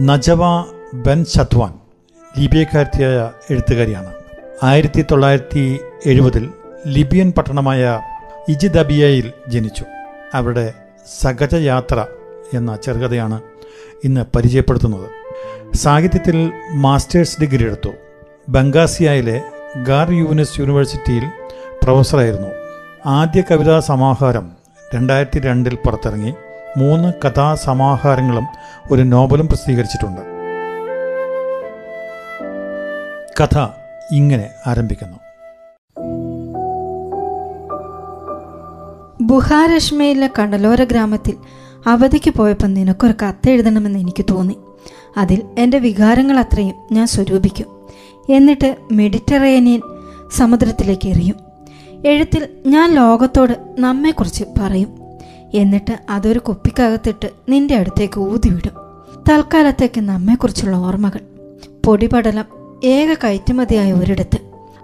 നജവ Ben ഷത്വാൻ ലിബിയക്കാരത്തിയായ എഴുത്തുകാരിയാണ്. ആയിരത്തി തൊള്ളായിരത്തി എഴുപതിൽ ലിബിയൻ പട്ടണമായ ഇജിദബിയയിൽ ജനിച്ചു. അവരുടെ സഹജയാത്ര എന്ന ചെറുകഥയാണ് ഇന്ന് പരിചയപ്പെടുത്തുന്നത്. സാഹിത്യത്തിൽ മാസ്റ്റേഴ്സ് ഡിഗ്രി എടുത്തു. ബംഗാസിയയിലെ ഗാർ യൂനിസ് യൂണിവേഴ്സിറ്റിയിൽ പ്രൊഫസറായിരുന്നു. ആദ്യ കവിതാ സമാഹാരം രണ്ടായിരത്തി രണ്ടിൽ പുറത്തിറങ്ങി. മൂന്ന് കഥാസമാഹാരങ്ങളും ഒരു നോവലും പ്രസിദ്ധീകരിച്ചിട്ടുണ്ട്. കഥ ഇങ്ങനെ ആരംഭിക്കുന്നു. ബുഹാരശ്മയിലെ കടലോര ഗ്രാമത്തിൽ അവധിക്ക് പോയപ്പോൾ നിനക്കൊരു കത്ത് എഴുതണമെന്ന് എനിക്ക് തോന്നി. അതിൽ എന്റെ വികാരങ്ങൾ അത്രയും ഞാൻ സ്വരൂപിക്കും. എന്നിട്ട് മെഡിറ്ററേനിയൻ സമുദ്രത്തിലേക്ക് എറിയും. എഴുത്തിൽ ഞാൻ ലോകത്തോട് നമ്മെക്കുറിച്ച് പറയും. എന്നിട്ട് അതൊരു കുപ്പിക്കകത്തിട്ട് നിന്റെ അടുത്തേക്ക് ഊതിവിടും. തൽക്കാലത്തേക്ക് നമ്മെക്കുറിച്ചുള്ള ഓർമ്മകൾ. പൊടിപടലം ഏക കയറ്റുമതിയായ ഒരിടത്ത്.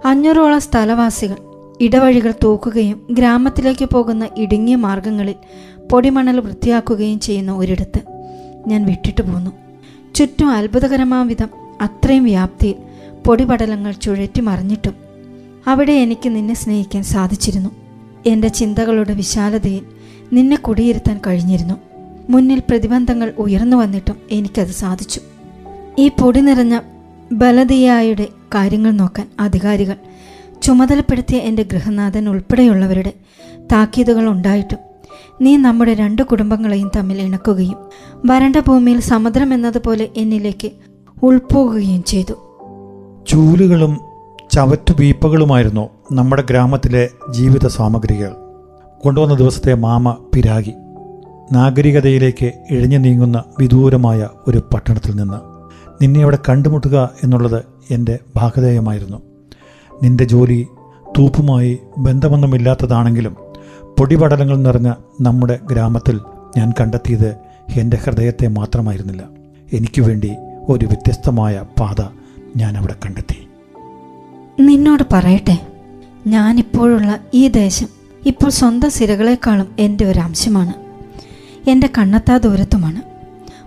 അഞ്ഞൂറോളം സ്ഥലവാസികൾ ഇടവഴികൾ തൂക്കുകയും ഗ്രാമത്തിലേക്ക് പോകുന്ന ഇടുങ്ങിയ മാർഗങ്ങളിൽ പൊടിമണൽ വൃത്തിയാക്കുകയും ചെയ്യുന്ന ഒരിടത്ത് ഞാൻ വിട്ടിട്ട് പോന്നു. ചുറ്റും അത്ഭുതകരമാം വിധം അത്രയും വ്യാപ്തിയിൽ പൊടിപടലങ്ങൾ ചുഴറ്റി മറിഞ്ഞിട്ടും അവിടെ എനിക്ക് നിന്നെ സ്നേഹിക്കാൻ സാധിച്ചിരുന്നു. എന്റെ ചിന്തകളുടെ വിശാലതയിൽ നിന്നെ കുടിയിരുത്താൻ കഴിഞ്ഞിരുന്നു. മുന്നിൽ പ്രതിബന്ധങ്ങൾ ഉയർന്നു വന്നിട്ടും എനിക്കത് സാധിച്ചു. ഈ പൊടി നിറഞ്ഞ ബലദിയായുടെ കാര്യങ്ങൾ നോക്കാൻ അധികാരികൾ ചുമതലപ്പെടുത്തിയ എന്റെ ഗൃഹനാഥൻ ഉൾപ്പെടെയുള്ളവരുടെ താക്കീതുകൾ ഉണ്ടായിട്ടും നീ നമ്മുടെ രണ്ട് കുടുംബങ്ങളെയും തമ്മിൽ ഇണക്കുകയും വരണ്ട ഭൂമിയിൽ സമുദ്രം എന്നതുപോലെ എന്നിലേക്ക് ഉൾപ്പോകുകയും ചെയ്തു. ചൂലുകളും ചവറ്റുവീപ്പകളുമായിരുന്നു നമ്മുടെ ഗ്രാമത്തിലെ ജീവിത സാമഗ്രികൾ. കൊണ്ടുവന്ന ദിവസത്തെ മാമ പിരാഗി നാഗരികതയിലേക്ക് ഇഴഞ്ഞു നീങ്ങുന്ന വിദൂരമായ ഒരു പട്ടണത്തിൽ നിന്ന് നിന്നെ അവിടെ കണ്ടുമുട്ടുക എന്നുള്ളത് എന്റെ ഭാഗധേയമായിരുന്നു. നിന്റെ ജോലി തൂപ്പുമായി ബന്ധമൊന്നുമില്ലാത്തതാണെങ്കിലും പൊടിപടലങ്ങൾ നിറഞ്ഞ നമ്മുടെ ഗ്രാമത്തിൽ ഞാൻ കണ്ടെത്തിയത് എന്റെ ഹൃദയത്തെ മാത്രമായിരുന്നില്ല. എനിക്ക് വേണ്ടി ഒരു വ്യത്യസ്തമായ പാത ഞാൻ അവിടെ കണ്ടെത്തി. നിന്നോട് പറയട്ടെ. ഞാനിപ്പോഴുള്ള ഈ ദേശം ഇപ്പോൾ സ്വന്തം സിരകളെക്കാളും എന്റെ ഒരു അംശമാണ് എന്റെ കണ്ണത്താ ദൂരത്തുമാണ്.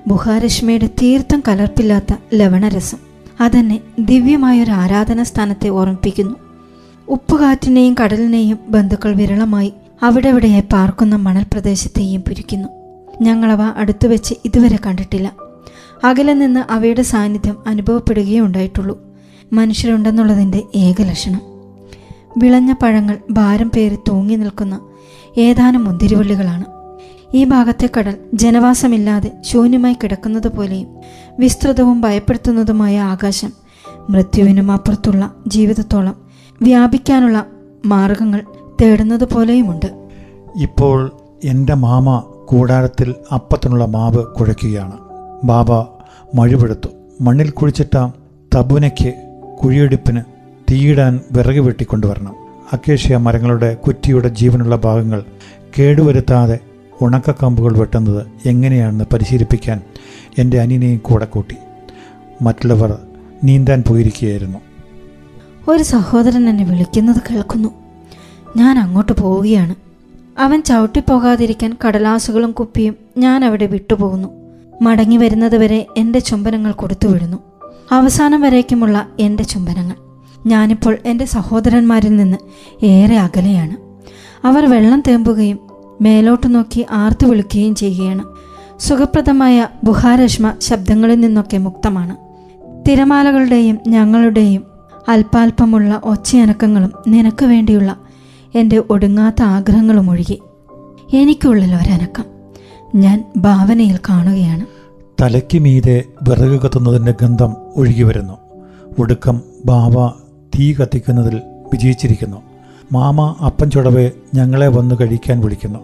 ബുഹാരശ്മിയുടെ തീർത്ഥം കലർപ്പില്ലാത്ത ലവണരസം അതെന്നെ ദിവ്യമായൊരു ആരാധന സ്ഥാനത്തെ ഓർമ്മിപ്പിക്കുന്നു. ഉപ്പുകാറ്റിനെയും കടലിനെയും ബന്ധുക്കൾ വിരളമായി അവിടെവിടെയായി പാർക്കുന്ന മണൽ പ്രദേശത്തെയും പിരിക്കുന്നു. ഞങ്ങളവ അടുത്തു വെച്ച് ഇതുവരെ കണ്ടിട്ടില്ല. അകലെ നിന്ന് അവയുടെ സാന്നിധ്യം അനുഭവപ്പെടുകയേ ഉണ്ടായിട്ടുള്ളൂ. മനുഷ്യരുണ്ടെന്നുള്ളതിന്റെ ഏക ലക്ഷണം. വിളഞ്ഞ പഴങ്ങൾ ഭാരം പേറി തൂങ്ങി നിൽക്കുന്ന ഏതാനും മുന്തിരിവള്ളികളാണ്. ഈ ഭാഗത്തെ കടൽ ജനവാസമില്ലാതെ ശൂന്യമായി കിടക്കുന്നത് പോലെയും വിസ്തൃതവും ഭയപ്പെടുത്തുന്നതുമായ ആകാശം മൃത്യുവിനും അപ്പുറത്തുള്ള ജീവിതത്തോളം വ്യാപിക്കാനുള്ള മാർഗങ്ങൾ തേടുന്നത് പോലെയുമുണ്ട്. ഇപ്പോൾ എന്റെ മാമ കൂടാരത്തിൽ അപ്പത്തിനുള്ള മാവ് കുഴയ്ക്കുകയാണ്. ബാബ മഴുവെടുത്തു. മണ്ണിൽ കുഴിച്ചിട്ട തബുനയ്ക്ക് കുഴിയെടുപ്പിന് തീയിടാൻ വിറക് വെട്ടിക്കൊണ്ടുവരണം. അക്കേഷ്യ മരങ്ങളുടെ കുറ്റിയുടെ ജീവനുള്ള ഭാഗങ്ങൾ കേടുവരുത്താതെ ഉണക്കക്കമ്പുകൾ വെട്ടുന്നത് എങ്ങനെയാണെന്ന് പരിശീലിപ്പിക്കാൻ എന്റെ അനിയനെയും കൂടെ കൂട്ടി. മറ്റുള്ളവർ നീന്താൻ പോയിരിക്കുകയായിരുന്നു. ഒരു സഹോദരൻ എന്നെ വിളിക്കുന്നത് കേൾക്കുന്നു. ഞാൻ അങ്ങോട്ട് പോവുകയാണ്. അവൻ ചവിട്ടിപ്പോകാതിരിക്കാൻ കടലാസുകളും കുപ്പിയും ഞാൻ അവിടെ വിട്ടുപോകുന്നു. മടങ്ങി വരുന്നതുവരെ എന്റെ ചുംബനങ്ങൾ കൊടുത്തു വിടുന്നു അവസാനം വരേക്കുമുള്ള എന്റെ ചുംബനങ്ങൾ. ഞാനിപ്പോൾ എന്റെ സഹോദരന്മാരിൽ നിന്ന് ഏറെ അകലെയാണ്. അവർ വെള്ളം തേമ്പുകയും മേലോട്ട് നോക്കി ആർത്തു വിളിക്കുകയും ചെയ്യുകയാണ്. സുഖപ്രദമായ ബുഹാരശ്മ ശബ്ദങ്ങളിൽ നിന്നൊക്കെ മുക്തമാണ്. തിരമാലകളുടെയും ഞങ്ങളുടെയും അല്പാൽപമുള്ള ഒച്ചയനക്കങ്ങളും നിനക്ക് വേണ്ടിയുള്ള എന്റെ ഒടുങ്ങാത്ത ആഗ്രഹങ്ങളും ഒഴുകി എനിക്കുള്ളിൽ ഒരനക്കം. ഞാൻ ഭാവനയിൽ കാണുകയാണ്. തലയ്ക്ക് മീതെ വിറക് കത്തുന്നതിന്റെ ഗന്ധം ഒഴുകി വരുന്നു. ഒടുക്കം ബാവ തീ കത്തിക്കുന്നതിൽ വിജയിച്ചിരിക്കുന്നു. മാമ അപ്പൻ ചുടവെ ഞങ്ങളെ വന്ന് കഴിക്കാൻ വിളിക്കുന്നു.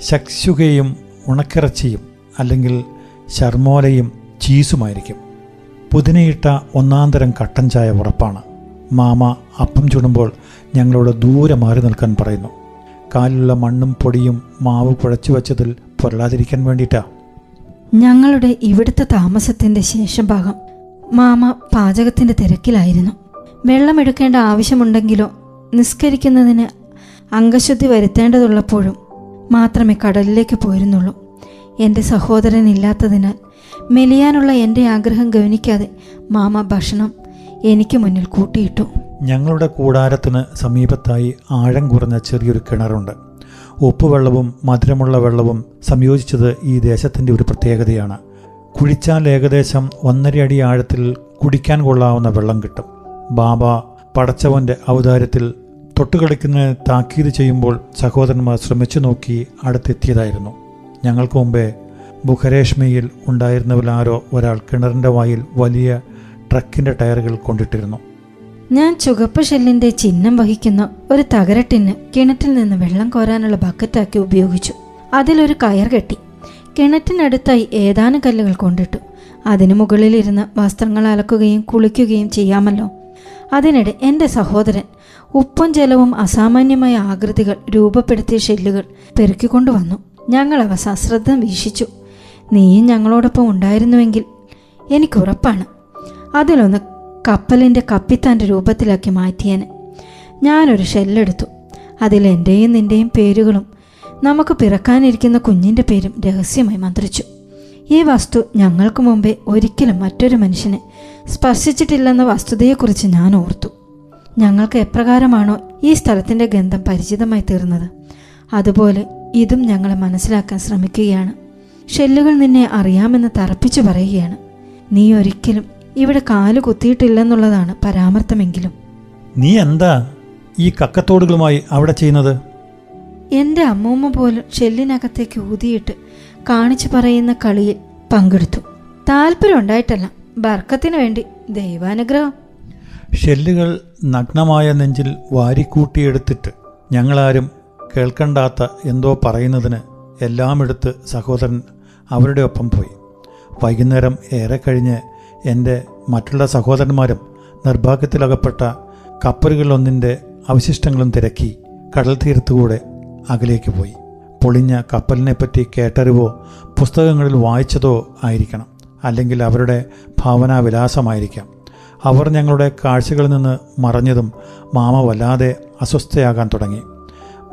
ശക്സുകയും ഉണക്കിറച്ചിയും അല്ലെങ്കിൽ ശർമോലയും ചീസുമായിരിക്കും. പുതിനയിട്ട ഒന്നാന്തരം കട്ടൻ ചായ ഉറപ്പാണ്. മാമ അപ്പം ചുടുമ്പോൾ ഞങ്ങളോട് ദൂരെ മാറി നിൽക്കാൻ പറയുന്നു. കാലിലുള്ള മണ്ണും പൊടിയും മാവ് കുഴച്ചു വച്ചതിൽ പൊരളാതിരിക്കാൻ വേണ്ടിയിട്ടാ. ഞങ്ങളുടെ ഇവിടുത്തെ താമസത്തിന്റെ ശേഷം ഭാഗം മാമ പാചകത്തിന്റെ തിരക്കിലായിരുന്നു. വെള്ളമെടുക്കേണ്ട ആവശ്യമുണ്ടെങ്കിലോ നിസ്കരിക്കുന്നതിന് അംഗശുദ്ധി വരുത്തേണ്ടതുള്ളപ്പോഴും മാത്രമേ കടലിലേക്ക് പോയിരുന്നുള്ളൂ. എന്റെ സഹോദരൻ ഇല്ലാത്തതിനാൽ മെലിയാനുള്ള എന്റെ ആഗ്രഹം ഗവനിക്കാതെ മാമ ഭക്ഷണം എനിക്ക് മുന്നിൽ കൂട്ടിയിട്ടു. ഞങ്ങളുടെ കൂടാരത്തിന് സമീപത്തായി ആഴം കുറഞ്ഞ ചെറിയൊരു കിണറുണ്ട്. ഉപ്പുവെള്ളവും മധുരമുള്ള വെള്ളവും സംയോജിച്ചത് ഈ ദേശത്തിന്റെ ഒരു പ്രത്യേകതയാണ്. കുഴിച്ചാൽ ഏകദേശം ഒന്നര അടി ആഴത്തിൽ കുടിക്കാൻ കൊള്ളാവുന്ന വെള്ളം കിട്ടും. ബാബ പടച്ചവന്റെ അവതാരത്തിൽ തൊട്ടുകളിക്കുന്നതിന് താക്കീത് ചെയ്യുമ്പോൾ സഹോദരന്മാർ ശ്രമിച്ചു നോക്കി അടുത്തെത്തിയതായിരുന്നു. ഞങ്ങൾക്ക് മുമ്പേ ബുഖരേഷ്മയിൽ ഉണ്ടായിരുന്നവരാരോ ഒരാൾ കിണറിന്റെ വായിൽ വലിയ ട്രക്കിന്റെ ടയറുകൾ കൊണ്ടിട്ടിരുന്നു. ഞാൻ ചുവപ്പ് ഷെല്ലിന്റെ ചിഹ്നം വഹിക്കുന്ന ഒരു തകരട്ടിന് കിണറ്റിൽ നിന്ന് വെള്ളം കോരാനുള്ള ബക്കറ്റാക്കി ഉപയോഗിച്ചു. അതിലൊരു കയർ കെട്ടി. കിണറ്റിനടുത്തായി ഏതാനും കല്ലുകൾ കൊണ്ടിട്ടു. അതിനു മുകളിലിരുന്ന് വസ്ത്രങ്ങൾ അലക്കുകയും കുളിക്കുകയും ചെയ്യാമല്ലോ. അതിനിടെ എന്റെ സഹോദരൻ ഉപ്പും ജലവും അസാമാന്യമായ ആകൃതികൾ രൂപപ്പെടുത്തിയ ഷെല്ലുകൾ പെറുക്കിക്കൊണ്ടുവന്നു. ഞങ്ങൾ അവ സശ്രദ്ധം വീക്ഷിച്ചു. നീയും ഞങ്ങളോടൊപ്പം ഉണ്ടായിരുന്നുവെങ്കിൽ എനിക്കുറപ്പാണ് അതിലൊന്ന് കപ്പലിന്റെ കപ്പിത്താന്റെ രൂപത്തിലാക്കി മാറ്റിയേനെ. ഞാനൊരു ഷെല്ലെടുത്തു. അതിൽ എന്റെയും നിന്റെയും പേരുകളും നമുക്ക് പിറക്കാനിരിക്കുന്ന കുഞ്ഞിന്റെ പേരും രഹസ്യമായി മന്ത്രിച്ചു. ഈ വസ്തു ഞങ്ങൾക്ക് മുമ്പേ ഒരിക്കലും മറ്റൊരു മനുഷ്യനെ സ്പർശിച്ചിട്ടില്ലെന്ന വസ്തുതയെക്കുറിച്ച് ഞാൻ ഓർത്തു. ഞങ്ങൾക്ക് എപ്രകാരമാണോ ഈ സ്ഥലത്തിന്റെ ഗന്ധം പരിചിതമായി തീർന്നത്? അതുപോലെ ഇതും ഞങ്ങളെ മനസ്സിലാക്കാൻ ശ്രമിക്കുകയാണ്. ഷെല്ലുകൾ നിന്നെ അറിയാമെന്ന് തറപ്പിച്ചു പറയുകയാണ്. നീ ഒരിക്കലും ഇവിടെ കാൽ കുത്തിയിട്ടില്ലെന്നുള്ളതാണ് പരാമർത്ഥമെങ്കിലും നീ എന്താ ഈ കക്കത്തോടുകളുമായി അവിടെ ചെയ്യുന്നത്? എന്റെ അമ്മൂമ്മ പോലും ഷെല്ലിനകത്തേക്ക് ഊതിയിട്ട് കാണിച്ചു പറയുന്ന കളിയിൽ പങ്കെടുത്തു. താല്പര്യം ഉണ്ടായിട്ടല്ല. ബർക്കത്തിന് വേണ്ടി ദൈവാനുഗ്രഹം. ഷെല്ലുകൾ നഗ്നമായ നെഞ്ചിൽ വാരിക്കൂട്ടിയെടുത്തിട്ട് ഞങ്ങളാരും കേൾക്കണ്ടാത്ത എന്തോ പറയുന്നതിന് എല്ലാം എടുത്ത് സഹോദരൻ അവരുടെ ഒപ്പം പോയി. വൈകുന്നേരം ഏറെ കഴിഞ്ഞ് എന്റെ മറ്റുള്ള സഹോദരന്മാരും നിർഭാഗ്യത്തിലകപ്പെട്ട കപ്പലുകളിലൊന്നിന്റെ അവശിഷ്ടങ്ങളും തിരക്കി കടൽ തീരത്തുകൂടെ അകലേക്ക് പോയി. പൊളിഞ്ഞ കപ്പലിനെപ്പറ്റി കേട്ടറിവോ പുസ്തകങ്ങളിൽ വായിച്ചതോ ആയിരിക്കണം. അല്ലെങ്കിൽ അവരുടെ ഭാവനാവിലാസമായിരിക്കാം. അവർ ഞങ്ങളുടെ കാഴ്ചകളിൽ നിന്ന് മറഞ്ഞതും മാമ വല്ലാതെ അസ്വസ്ഥയാകാൻ തുടങ്ങി.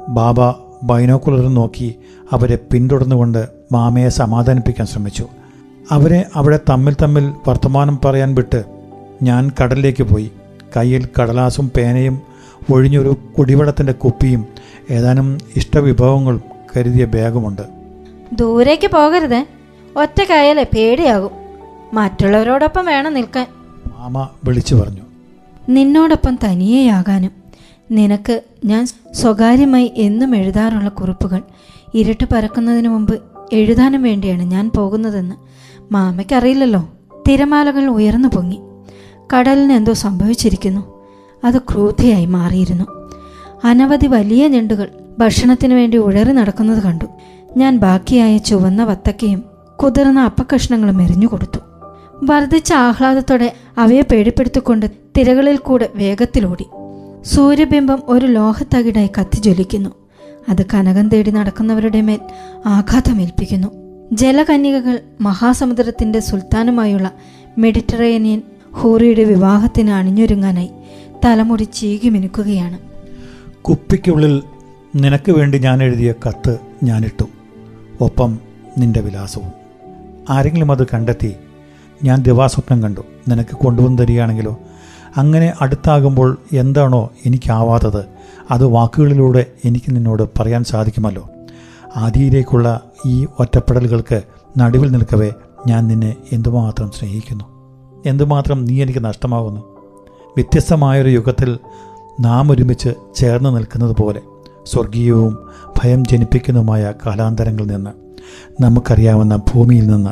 ബാബ ബൈനോക്കുലർ നോക്കി അവരെ പിന്തുടർന്നുകൊണ്ട് മാമയെ സമാധാനിപ്പിക്കാൻ ശ്രമിച്ചു. അവരെ അവിടെ തമ്മിൽ തമ്മിൽ വർത്തമാനം പറയാൻ വിട്ട് ഞാൻ കടലിലേക്ക് പോയി. കയ്യിൽ കടലാസും പേനയും ഒഴിഞ്ഞൊരു കുടിവെള്ളത്തിന്റെ കുപ്പിയും ഏതാനും ഇഷ്ടവിഭവങ്ങളും കരുതിയ ബാഗുമുണ്ട്. ദൂരേക്ക് പോകരുത്. ഒറ്റ കായലെ പേടിയാകും. മറ്റുള്ളവരോടൊപ്പം വേണം നിൽക്കാൻ. മാമ വിളിച്ചു പറഞ്ഞു. നിന്നോടൊപ്പം തനിയെയാകാനും നിനക്ക് ഞാൻ സ്വകാര്യമായി എന്നും എഴുതാറുള്ള കുറിപ്പുകൾ ഇരട്ട് പരക്കുന്നതിന് മുമ്പ് എഴുതാനും വേണ്ടിയാണ് ഞാൻ പോകുന്നതെന്ന് മാമയ്ക്കറിയില്ലല്ലോ. തിരമാലകൾ ഉയർന്നു പൊങ്ങി. കടലിന് എന്തോ സംഭവിച്ചിരിക്കുന്നു. അത് ക്രൂദ്ധയായി മാറിയിരുന്നു. അനവധി വലിയ ഞണ്ടുകൾ ഭക്ഷണത്തിനു വേണ്ടി ഉഴറി നടക്കുന്നത് കണ്ടു. ഞാൻ ബാക്കിയായ ചുവന്ന വത്തക്കയും കുതിർന്ന അപ്പക്കഷ്ണങ്ങളും എറിഞ്ഞു കൊടുത്തു. വർദ്ധിച്ച ആഹ്ലാദത്തോടെ അവയെ പേടിപ്പെടുത്തിക്കൊണ്ട് തിരകളിൽ കൂടെ വേഗത്തിലോടി. സൂര്യബിംബം ഒരു ലോഹത്തകിടായി കത്തിജ്വലിക്കുന്നു. അത് കനകം തേടി നടക്കുന്നവരുടെ മേൽ ആഘാതമേൽപ്പിക്കുന്നു. ജലകന്യകകൾ മഹാസമുദ്രത്തിന്റെ സുൽത്താനുമായുള്ള മെഡിറ്ററേനിയൻ ഹൂറിയുടെ വിവാഹത്തിന് അണിഞ്ഞൊരുങ്ങാനായി തലമുടി ചീകി മിനുക്കുകയാണ്. കുപ്പിക്കുള്ളിൽ നിനക്ക് വേണ്ടി ഞാൻ എഴുതിയ കത്ത് ഞാനിട്ടു. ഒപ്പം നിന്റെ വിലാസവും. ആരെങ്കിലും അത് കണ്ടെത്തി ഞാൻ ദിവാസ്വപ്നം കണ്ടു. നിനക്ക് കൊണ്ടുവന്ന് തരികയാണെങ്കിലോ? അങ്ങനെ അടുത്താകുമ്പോൾ എന്താണോ എനിക്കാവാത്തത് അത് വാക്കുകളിലൂടെ എനിക്ക് നിന്നോട് പറയാൻ സാധിക്കുമല്ലോ. ആദിയിലേക്കുള്ള ഈ ഒറ്റപ്പെടലുകൾക്ക് നടുവിൽ നിൽക്കവേ ഞാൻ നിന്നെ എന്തുമാത്രം സ്നേഹിക്കുന്നു? എന്തുമാത്രം നീ എനിക്ക് നഷ്ടമാകുന്നു? വ്യത്യസ്തമായൊരു യുഗത്തിൽ നാം ഒരുമിച്ച് ചേർന്ന് നിൽക്കുന്നത് പോലെ സ്വർഗീയവും ഭയം ജനിപ്പിക്കുന്നതുമായ കാലാന്തരങ്ങളിൽ നിന്ന് നമുക്കറിയാവുന്ന ഭൂമിയിൽ നിന്ന്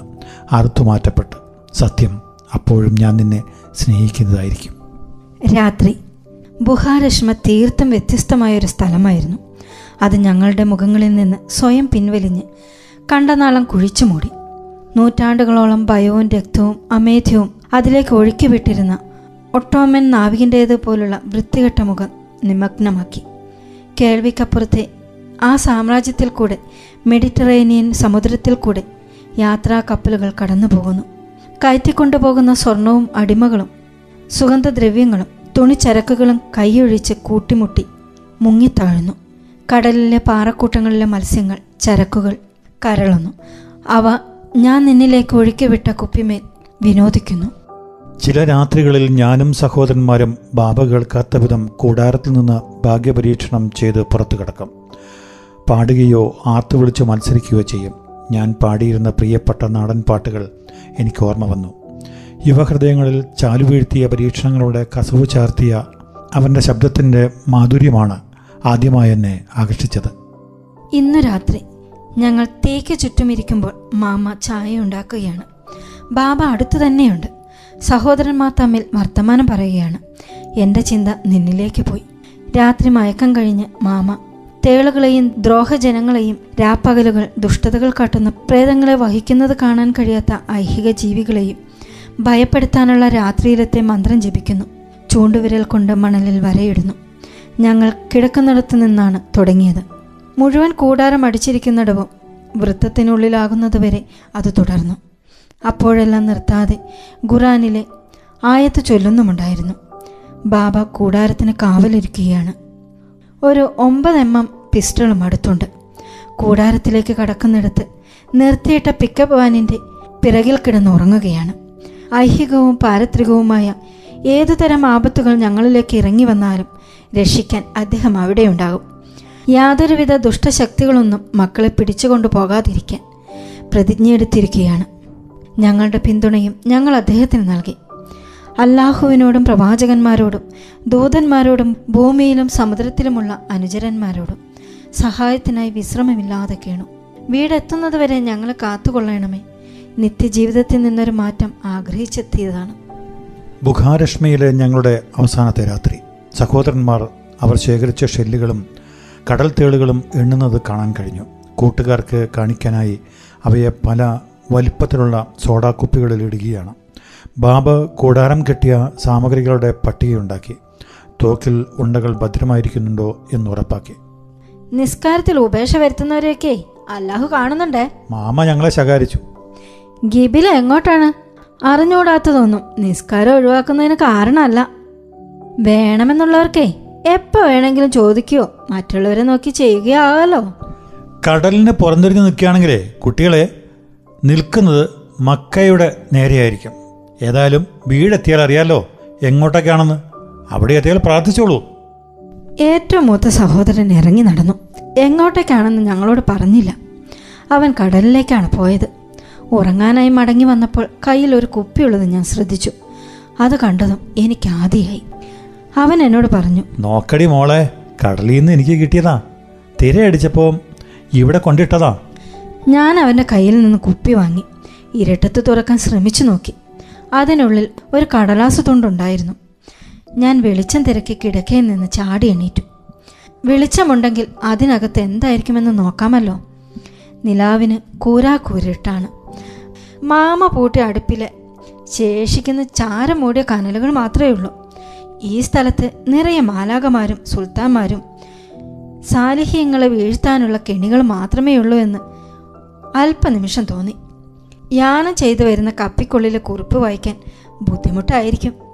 അറുത്തുമാറ്റപ്പെട്ട് സത്യം അപ്പോഴും ഞാൻ നിന്നെ സ്നേഹിക്കുന്നതായിരിക്കും. രാത്രി ബുഹാരശ്മ തീർത്തും വ്യത്യസ്തമായൊരു സ്ഥലമായിരുന്നു. അത് ഞങ്ങളുടെ മുഖങ്ങളിൽ നിന്ന് സ്വയം പിൻവലിഞ്ഞ് കണ്ടനാളം കുഴിച്ചു മൂടി നൂറ്റാണ്ടുകളോളം ഭയവും രക്തവും അമേധ്യവും അതിലേക്ക് ഒഴുക്കി വിട്ടിരുന്ന ഒട്ടോമൻ നാവികന്റേതുപോലുള്ള വൃത്തികെട്ട മുഖം നിമഗ്നമാക്കി. കേൾവിക്കപ്പുറത്തെ ആ സാമ്രാജ്യത്തിൽ കൂടെ മെഡിറ്ററേനിയൻ സമുദ്രത്തിൽ കൂടെ യാത്രാ കപ്പലുകൾ കടന്നു പോകുന്നു കയറ്റിക്കൊണ്ടുപോകുന്ന സ്വർണവും അടിമകളും സുഗന്ധദ്രവ്യങ്ങളും തുണിച്ചരക്കുകളും കൈയൊഴിച്ച് കൂട്ടിമുട്ടി മുങ്ങിത്താഴുന്നു കടലിലെ പാറക്കൂട്ടങ്ങളിലെ മത്സ്യങ്ങൾ ചരക്കുകൾ കരളുന്നു. അവ ഞാൻ നിന്നിലേക്ക് ഒഴുക്കിവിട്ട കുപ്പിമേൽ വിനോദിക്കുന്നു. ചില രാത്രികളിൽ ഞാനും സഹോദരന്മാരും ബാബ കേൾക്കാത്ത വിധം കൂടാരത്തിൽ നിന്ന് ഭാഗ്യപരീക്ഷണം ചെയ്ത് പുറത്തു കിടക്കും. പാടുകയോ ആർത്തു വിളിച്ച് മത്സരിക്കുകയോ ചെയ്യും. ഞാൻ പാടിയിരുന്ന പ്രിയപ്പെട്ട നാടൻ പാട്ടുകൾ എനിക്ക് ഓർമ്മ വന്നു. യുവഹൃദയങ്ങളിൽ ചാലുവീഴ്ത്തിയ പരീക്ഷണങ്ങളുടെ കസവ് ചാർത്തിയ അവന്റെ ശബ്ദത്തിന്റെ മാധുര്യമാണ് ആദ്യമായി എന്നെ ആകർഷിച്ചത്. ഇന്നു രാത്രി ഞങ്ങൾ തേക്ക് ചുറ്റുമിരിക്കുമ്പോൾ മാമ ചായ ഉണ്ടാക്കുകയാണ്. ബാബ അടുത്തു തന്നെയുണ്ട്. സഹോദരന്മാർ തമ്മിൽ വർത്തമാനം പറയുകയാണ്. എന്റെ ചിന്ത നിന്നിലേക്ക് പോയി. രാത്രി മയക്കം കഴിഞ്ഞ് മാമ തേളുകളെയും ദ്രോഹജനങ്ങളെയും രാപ്പകലുകൾ ദുഷ്ടതകൾ കാട്ടുന്ന പ്രേതങ്ങളെ വഹിക്കുന്നത് കാണാൻ കഴിയാത്ത ഐഹിക ജീവികളെയും ഭയപ്പെടുത്താനുള്ള രാത്രിയിലത്തെ മന്ത്രം ജപിക്കുന്നു. ചൂണ്ടുവിരൽ കൊണ്ട് മണലിൽ വരയിടുന്നു. ഞങ്ങൾ കിടക്കുന്നിടത്തു നിന്നാണ് തുടങ്ങിയത്. മുഴുവൻ കൂടാരം അടിച്ചിരിക്കുന്നിടവും വൃത്തത്തിനുള്ളിലാകുന്നതുവരെ അത് തുടർന്നു. അപ്പോഴെല്ലാം നിർത്താതെ ഖുറാനിലെ ആയത്ത് ചൊല്ലുന്നുമുണ്ടായിരുന്നു. ബാബ കൂടാരത്തിന് കാവലിരിക്കുകയാണ്. ഒരു ഒമ്പത് എം എം പിസ്റ്റളും അടുത്തുണ്ട്. കൂടാരത്തിലേക്ക് കടക്കുന്നിടത്ത് നിർത്തിയിട്ട പിക്കപ്പ് വാനിന്റെ പിറകിൽ കിടന്നുറങ്ങുകയാണ് ഐഹികവും പാരത്രികവുമായ ഏതുതരം ആപത്തുകൾ ഞങ്ങളിലേക്ക് ഇറങ്ങി വന്നാലും രക്ഷിക്കാൻ അദ്ദേഹം അവിടെയുണ്ടാകും. യാതൊരുവിധ ദുഷ്ടശക്തികളൊന്നും മക്കളെ പിടിച്ചുകൊണ്ടു പോകാതിരിക്കാൻ പ്രതിജ്ഞയെടുത്തിരിക്കുകയാണ് ഞങ്ങളുടെ പിന്തുണയും ഞങ്ങൾ അദ്ദേഹത്തിന് നൽകി. അല്ലാഹുവിനോടും പ്രവാചകന്മാരോടും ദൂതന്മാരോടും ഭൂമിയിലും സമുദ്രത്തിലുമുള്ള അനുചരന്മാരോടും സഹായത്തിനായി വിശ്രമമില്ലാതെ കേണു. വീടെത്തുന്നതുവരെ ഞങ്ങൾ കാത്തുകൊള്ളണമേ. നിത്യജീവിതത്തിൽ നിന്നൊരു മാറ്റം ആഗ്രഹിച്ചെത്തിയതാണ്. ബുഖാരശ്മിയിലെ ഞങ്ങളുടെ അവസാനത്തെ രാത്രി. സഹോദരന്മാർ അവർ ശേഖരിച്ച ഷെല്ലുകളും കടൽ തേളുകളും എണ്ണുന്നത് കാണാൻ കഴിഞ്ഞു. കൂട്ടുകാർക്ക് കാണിക്കാനായി അവയെ പല വലിപ്പത്തിലുള്ള സോഡാ കുപ്പികളിൽ ഇടുകയാണ്. ബാബ് കൂടാരം കെട്ടിയ സാമഗ്രികളുടെ പട്ടികയുണ്ടാക്കി. തോക്കിൽ ഉണ്ടകൾ ഭദ്രമായിരിക്കുന്നുണ്ടോ എന്ന് ഉറപ്പാക്കി. നിസ്കാരത്തിൽ ഉപേക്ഷ വരുത്തുന്നവരെയൊക്കെ അല്ലാഹു കാണുന്നുണ്ടേ. മാമ ഞങ്ങളെ ശകാരിച്ചു. ഗിബില എങ്ങോട്ടാണ്? അറിഞ്ഞുകൂടാത്തതൊന്നും നിസ്കാരം ഒഴിവാക്കുന്നതിന് കാരണമല്ല. വേണമെന്നുള്ളവർക്കേ എപ്പോ വേണമെങ്കിലും ചോദിക്കുകയോ മറ്റുള്ളവരെ നോക്കി ചെയ്യുകയാവല്ലോ. കടലിന് പുറന്തിരിഞ്ഞ് നിൽക്കുകയാണെങ്കിലേ കുട്ടികളെ നിൽക്കുന്നത് മക്കയുടെ നേരെയായിരിക്കും. ഏതായാലും വീടെത്തിയാൽ അറിയാലോ എങ്ങോട്ടൊക്കെയാണെന്ന്. അവിടെ എത്തിയാൽ പ്രാർത്ഥിച്ചോളൂ. ഏറ്റവും മൂത്ത സഹോദരൻ ഇറങ്ങി നടന്നു. എങ്ങോട്ടേക്കാണെന്ന് ഞങ്ങളോട് പറഞ്ഞില്ല. അവൻ കടലിലേക്കാണ് പോയത്. ഉറങ്ങാനായി മടങ്ങി വന്നപ്പോൾ കയ്യിൽ ഒരു കുപ്പിയുള്ളത് ഞാൻ ശ്രദ്ധിച്ചു. അത് കണ്ടതും എനിക്ക് ആദ്യമായി അവൻ എന്നോട് പറഞ്ഞു നോക്കടി മോളെ കടലിൽ നിന്ന് എനിക്ക് കിട്ടിയതാ. തിരയടിച്ചപ്പോൾ ഇവിടെ കൊണ്ടിട്ടതാ. ഞാൻ അവന്റെ കയ്യിൽ നിന്ന് കുപ്പി വാങ്ങി ഇരട്ടത്ത് തുറക്കാൻ ശ്രമിച്ചു നോക്കി. അതിനുള്ളിൽ ഒരു കടലാസ് തുണ്ടുണ്ടായിരുന്നു. ഞാൻ വെളിച്ചം തിരക്കി കിടക്കയിൽ നിന്ന് ചാടി എണീറ്റു. വെളിച്ചമുണ്ടെങ്കിൽ അതിനകത്ത് എന്തായിരിക്കുമെന്ന് നോക്കാമല്ലോ. നിലാവിന് കൂരാക്കൂരിട്ടാണ്. മാമ പൂട്ടിയ അടുപ്പിലെ ശേഷിക്കുന്ന ചാരം മൂടിയ കനലുകൾ മാത്രമേ ഉള്ളൂ. ഈ സ്ഥലത്ത് നിറയെ മാലാകമാരും സുൽത്താന്മാരും സാലിഹ്യങ്ങളെ വീഴ്ത്താനുള്ള കെണികൾ മാത്രമേ ഉള്ളൂ എന്ന് അല്പനിമിഷം തോന്നി. യാനം ചെയ്തു വരുന്ന കപ്പിക്കുള്ളിലെ കുറിപ്പ് വായിക്കാൻ ബുദ്ധിമുട്ടായിരിക്കും.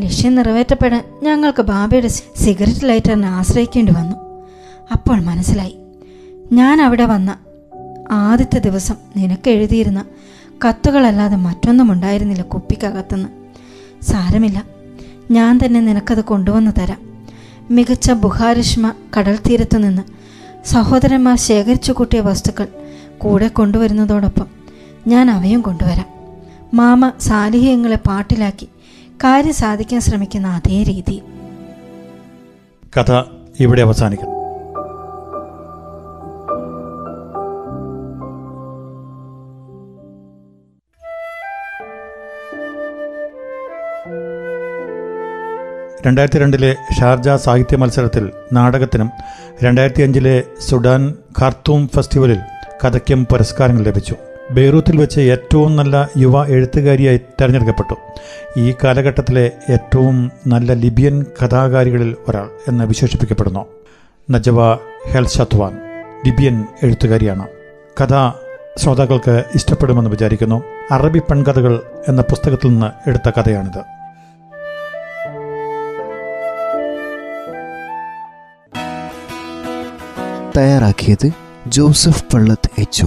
ലക്ഷ്യം നിറവേറ്റപ്പെടാൻ ഞങ്ങൾക്ക് ബാബയുടെ സിഗരറ്റ് ലൈറ്ററിനെ ആശ്രയിക്കേണ്ടി വന്നു. അപ്പോൾ മനസ്സിലായി. ഞാൻ അവിടെ വന്ന ആദ്യത്തെ ദിവസം നിനക്ക് എഴുതിയിരുന്ന കത്തുകളല്ലാതെ മറ്റൊന്നും ഉണ്ടായിരുന്നില്ല കുപ്പിക്കകത്തുനിന്ന്. സാരമില്ല. ഞാൻ തന്നെ നിനക്കത് കൊണ്ടുവന്ന് തരാം. മികച്ച ബുഹാരിഷ്മ കടൽ തീരത്തു നിന്ന് സഹോദരന്മാർ ശേഖരിച്ചു കൂട്ടിയ വസ്തുക്കൾ കൂടെ കൊണ്ടുവരുന്നതോടൊപ്പം ഞാൻ അവയും കൊണ്ടുവരാം. മാമ സാലിഹ്യങ്ങളെ പാട്ടിലാക്കി കാര്യം സാധിക്കാൻ ശ്രമിക്കുന്ന അതേ രീതി. കഥ ഇവിടെ അവസാനിക്കുന്നു. രണ്ടായിരത്തി രണ്ടിലെ ഷാർജ സാഹിത്യ മത്സരത്തിൽ നാടകത്തിനും രണ്ടായിരത്തി അഞ്ചിലെ സുഡാൻ ഖാർത്തൂം ഫെസ്റ്റിവലിൽ കഥയ്ക്കും പുരസ്കാരങ്ങൾ ലഭിച്ചു. ബെയ്റൂത്തിൽ വെച്ച് ഏറ്റവും നല്ല യുവ എഴുത്തുകാരിയായി തെരഞ്ഞെടുക്കപ്പെട്ടു. ഈ കാലഘട്ടത്തിലെ ഏറ്റവും നല്ല ലിബിയൻ കഥാകാരികളിൽ ഒരാൾ എന്ന് വിശേഷിപ്പിക്കപ്പെടുന്നു. നജവ ഹെൽഷത്വാൻ ലിബിയൻ എഴുത്തുകാരിയാണ്. കഥ ശ്രോതാക്കൾക്ക് ഇഷ്ടപ്പെടുമെന്ന് വിചാരിക്കുന്നു. അറബി പെൺകഥകൾ എന്ന പുസ്തകത്തിൽ നിന്ന് എടുത്ത കഥയാണിത്. തയ്യാറാക്കിയത് ജോസഫ് പള്ളത്ത് എച്ച്